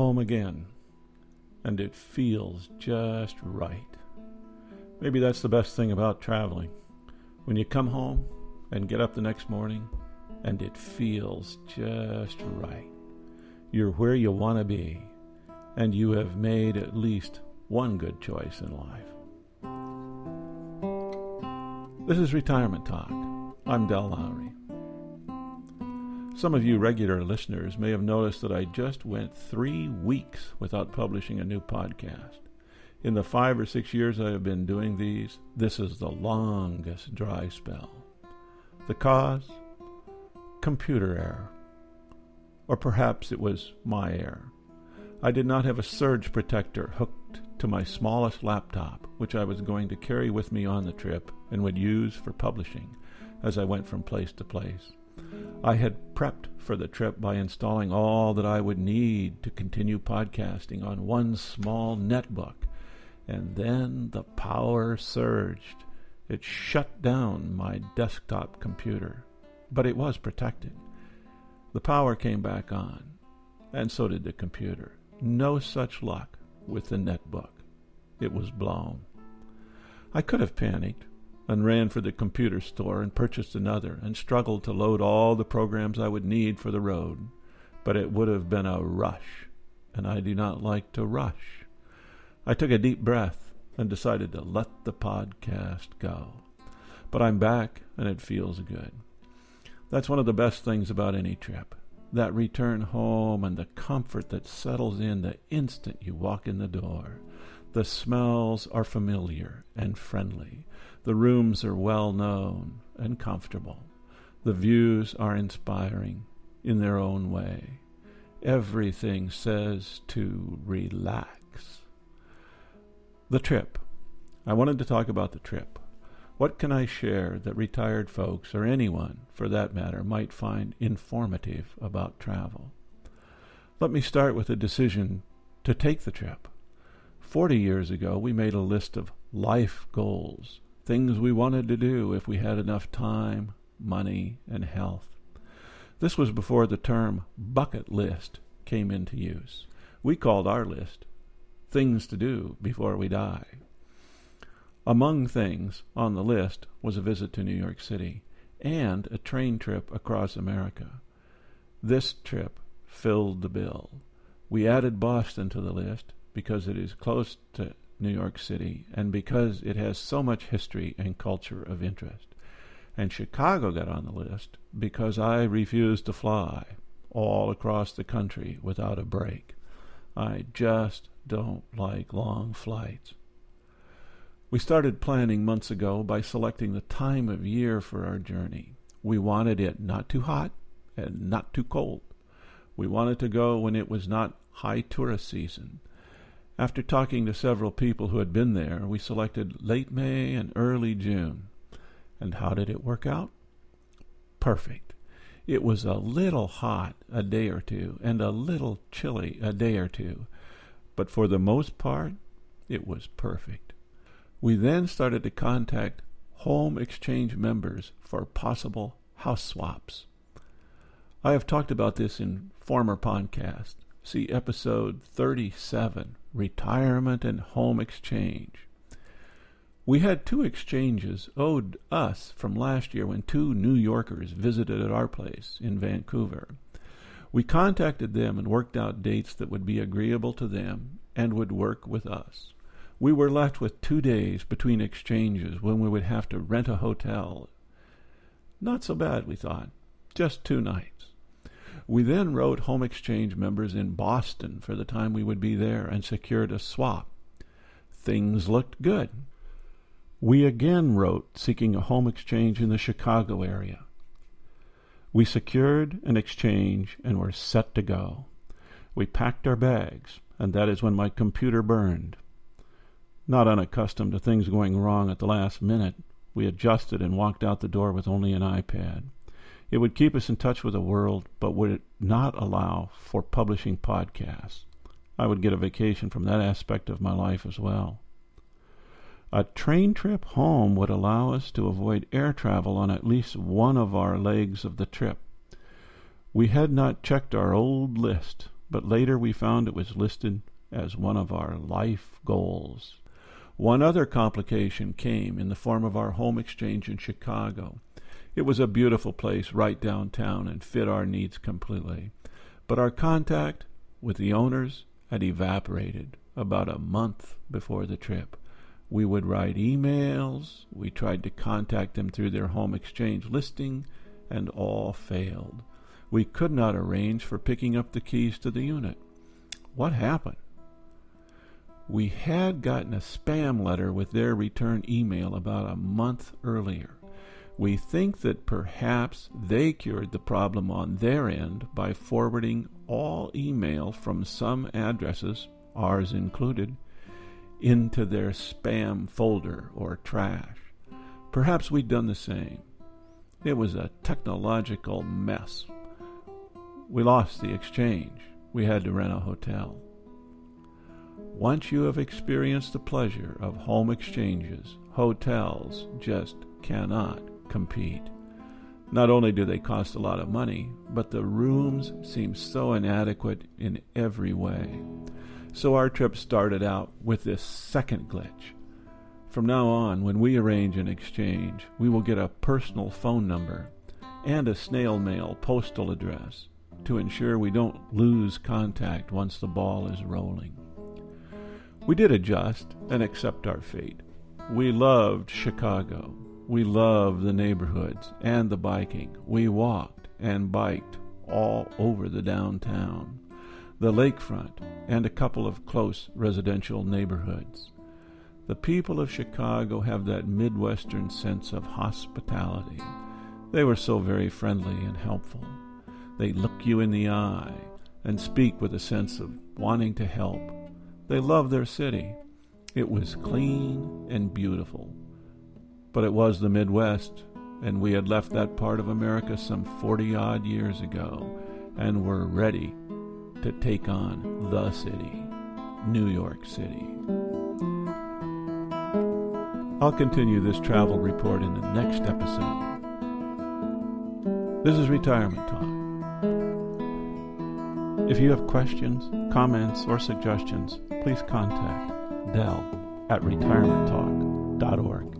home again, and it feels just right. Maybe that's the best thing about traveling. When you come home and get up the next morning, and it feels just right. You're where you want to be, and you have made at least one good choice in life. This is Retirement Talk. I'm Del Lowry. Some of you regular listeners may have noticed that I just went three weeks without publishing a new podcast. In the five or six years I have been doing these, this is the longest dry spell. The cause? Computer error. Or perhaps it was my error. I did not have a surge protector hooked to my smallest laptop, which I was going to carry with me on the trip and would use for publishing as I went from place to place. I had prepped for the trip by installing all that I would need to continue podcasting on one small netbook, and then the power surged. It shut down my desktop computer, but it was protected. The power came back on, and so did the computer. No such luck with the netbook. It was blown. I could have panicked, and ran for the computer store and purchased another and struggled to load all the programs I would need for the road. But it would have been a rush, and I do not like to rush. I took a deep breath and decided to let the podcast go. But I'm back, and it feels good. That's one of the best things about any trip that return home and the comfort that settles in the instant you walk in the door. The smells are familiar and friendly. The rooms are well known and comfortable. The views are inspiring in their own way. Everything says to relax. The trip. I wanted to talk about the trip. What can I share that retired folks, or anyone for that matter, might find informative about travel? Let me start with the decision to take the trip. Forty years ago, we made a list of life goals things we wanted to do if we had enough time, money, and health. This was before the term bucket list came into use. We called our list things to do before we die. Among things on the list was a visit to New York City and a train trip across America. This trip filled the bill. We added Boston to the list because it is close to New York City, and because it has so much history and culture of interest. And Chicago got on the list because I refused to fly all across the country without a break. I just don't like long flights. We started planning months ago by selecting the time of year for our journey. We wanted it not too hot and not too cold. We wanted to go when it was not high tourist season after talking to several people who had been there, we selected late May and early June. And how did it work out? Perfect. It was a little hot a day or two and a little chilly a day or two, but for the most part, it was perfect. We then started to contact home exchange members for possible house swaps. I have talked about this in former podcasts. See episode 37 retirement and home exchange. We had two exchanges owed us from last year when two New Yorkers visited at our place in Vancouver. We contacted them and worked out dates that would be agreeable to them and would work with us. We were left with two days between exchanges when we would have to rent a hotel. Not so bad, we thought. Just two nights. We then wrote Home Exchange members in Boston for the time we would be there and secured a swap. Things looked good. We again wrote seeking a home exchange in the Chicago area. We secured an exchange and were set to go. We packed our bags, and that is when my computer burned. Not unaccustomed to things going wrong at the last minute, we adjusted and walked out the door with only an iPad. It would keep us in touch with the world, but would it not allow for publishing podcasts. I would get a vacation from that aspect of my life as well. A train trip home would allow us to avoid air travel on at least one of our legs of the trip. We had not checked our old list, but later we found it was listed as one of our life goals. One other complication came in the form of our home exchange in Chicago. It was a beautiful place right downtown and fit our needs completely. But our contact with the owners had evaporated about a month before the trip. We would write emails, we tried to contact them through their home exchange listing, and all failed. We could not arrange for picking up the keys to the unit. What happened? We had gotten a spam letter with their return email about a month earlier. We think that perhaps they cured the problem on their end by forwarding all email from some addresses, ours included, into their spam folder or trash. Perhaps we'd done the same. It was a technological mess. We lost the exchange. We had to rent a hotel. Once you have experienced the pleasure of home exchanges, hotels just cannot compete. Not only do they cost a lot of money, but the rooms seem so inadequate in every way. So our trip started out with this second glitch. From now on, when we arrange an exchange, we will get a personal phone number and a snail mail postal address to ensure we don't lose contact once the ball is rolling. We did adjust and accept our fate. We loved Chicago. We loved the neighborhoods and the biking. We walked and biked all over the downtown the lakefront, and a couple of close residential neighborhoods. The people of Chicago have that Midwestern sense of hospitality. They were so very friendly and helpful. They look you in the eye and speak with a sense of wanting to help. They love their city. It was clean and beautiful. But it was the Midwest, and we had left that part of America some 40 odd years ago and were ready to take on the city, New York City. I'll continue this travel report in the next episode. This is Retirement Talk. If you have questions, comments, or suggestions, please contact Del at retirementtalk.org.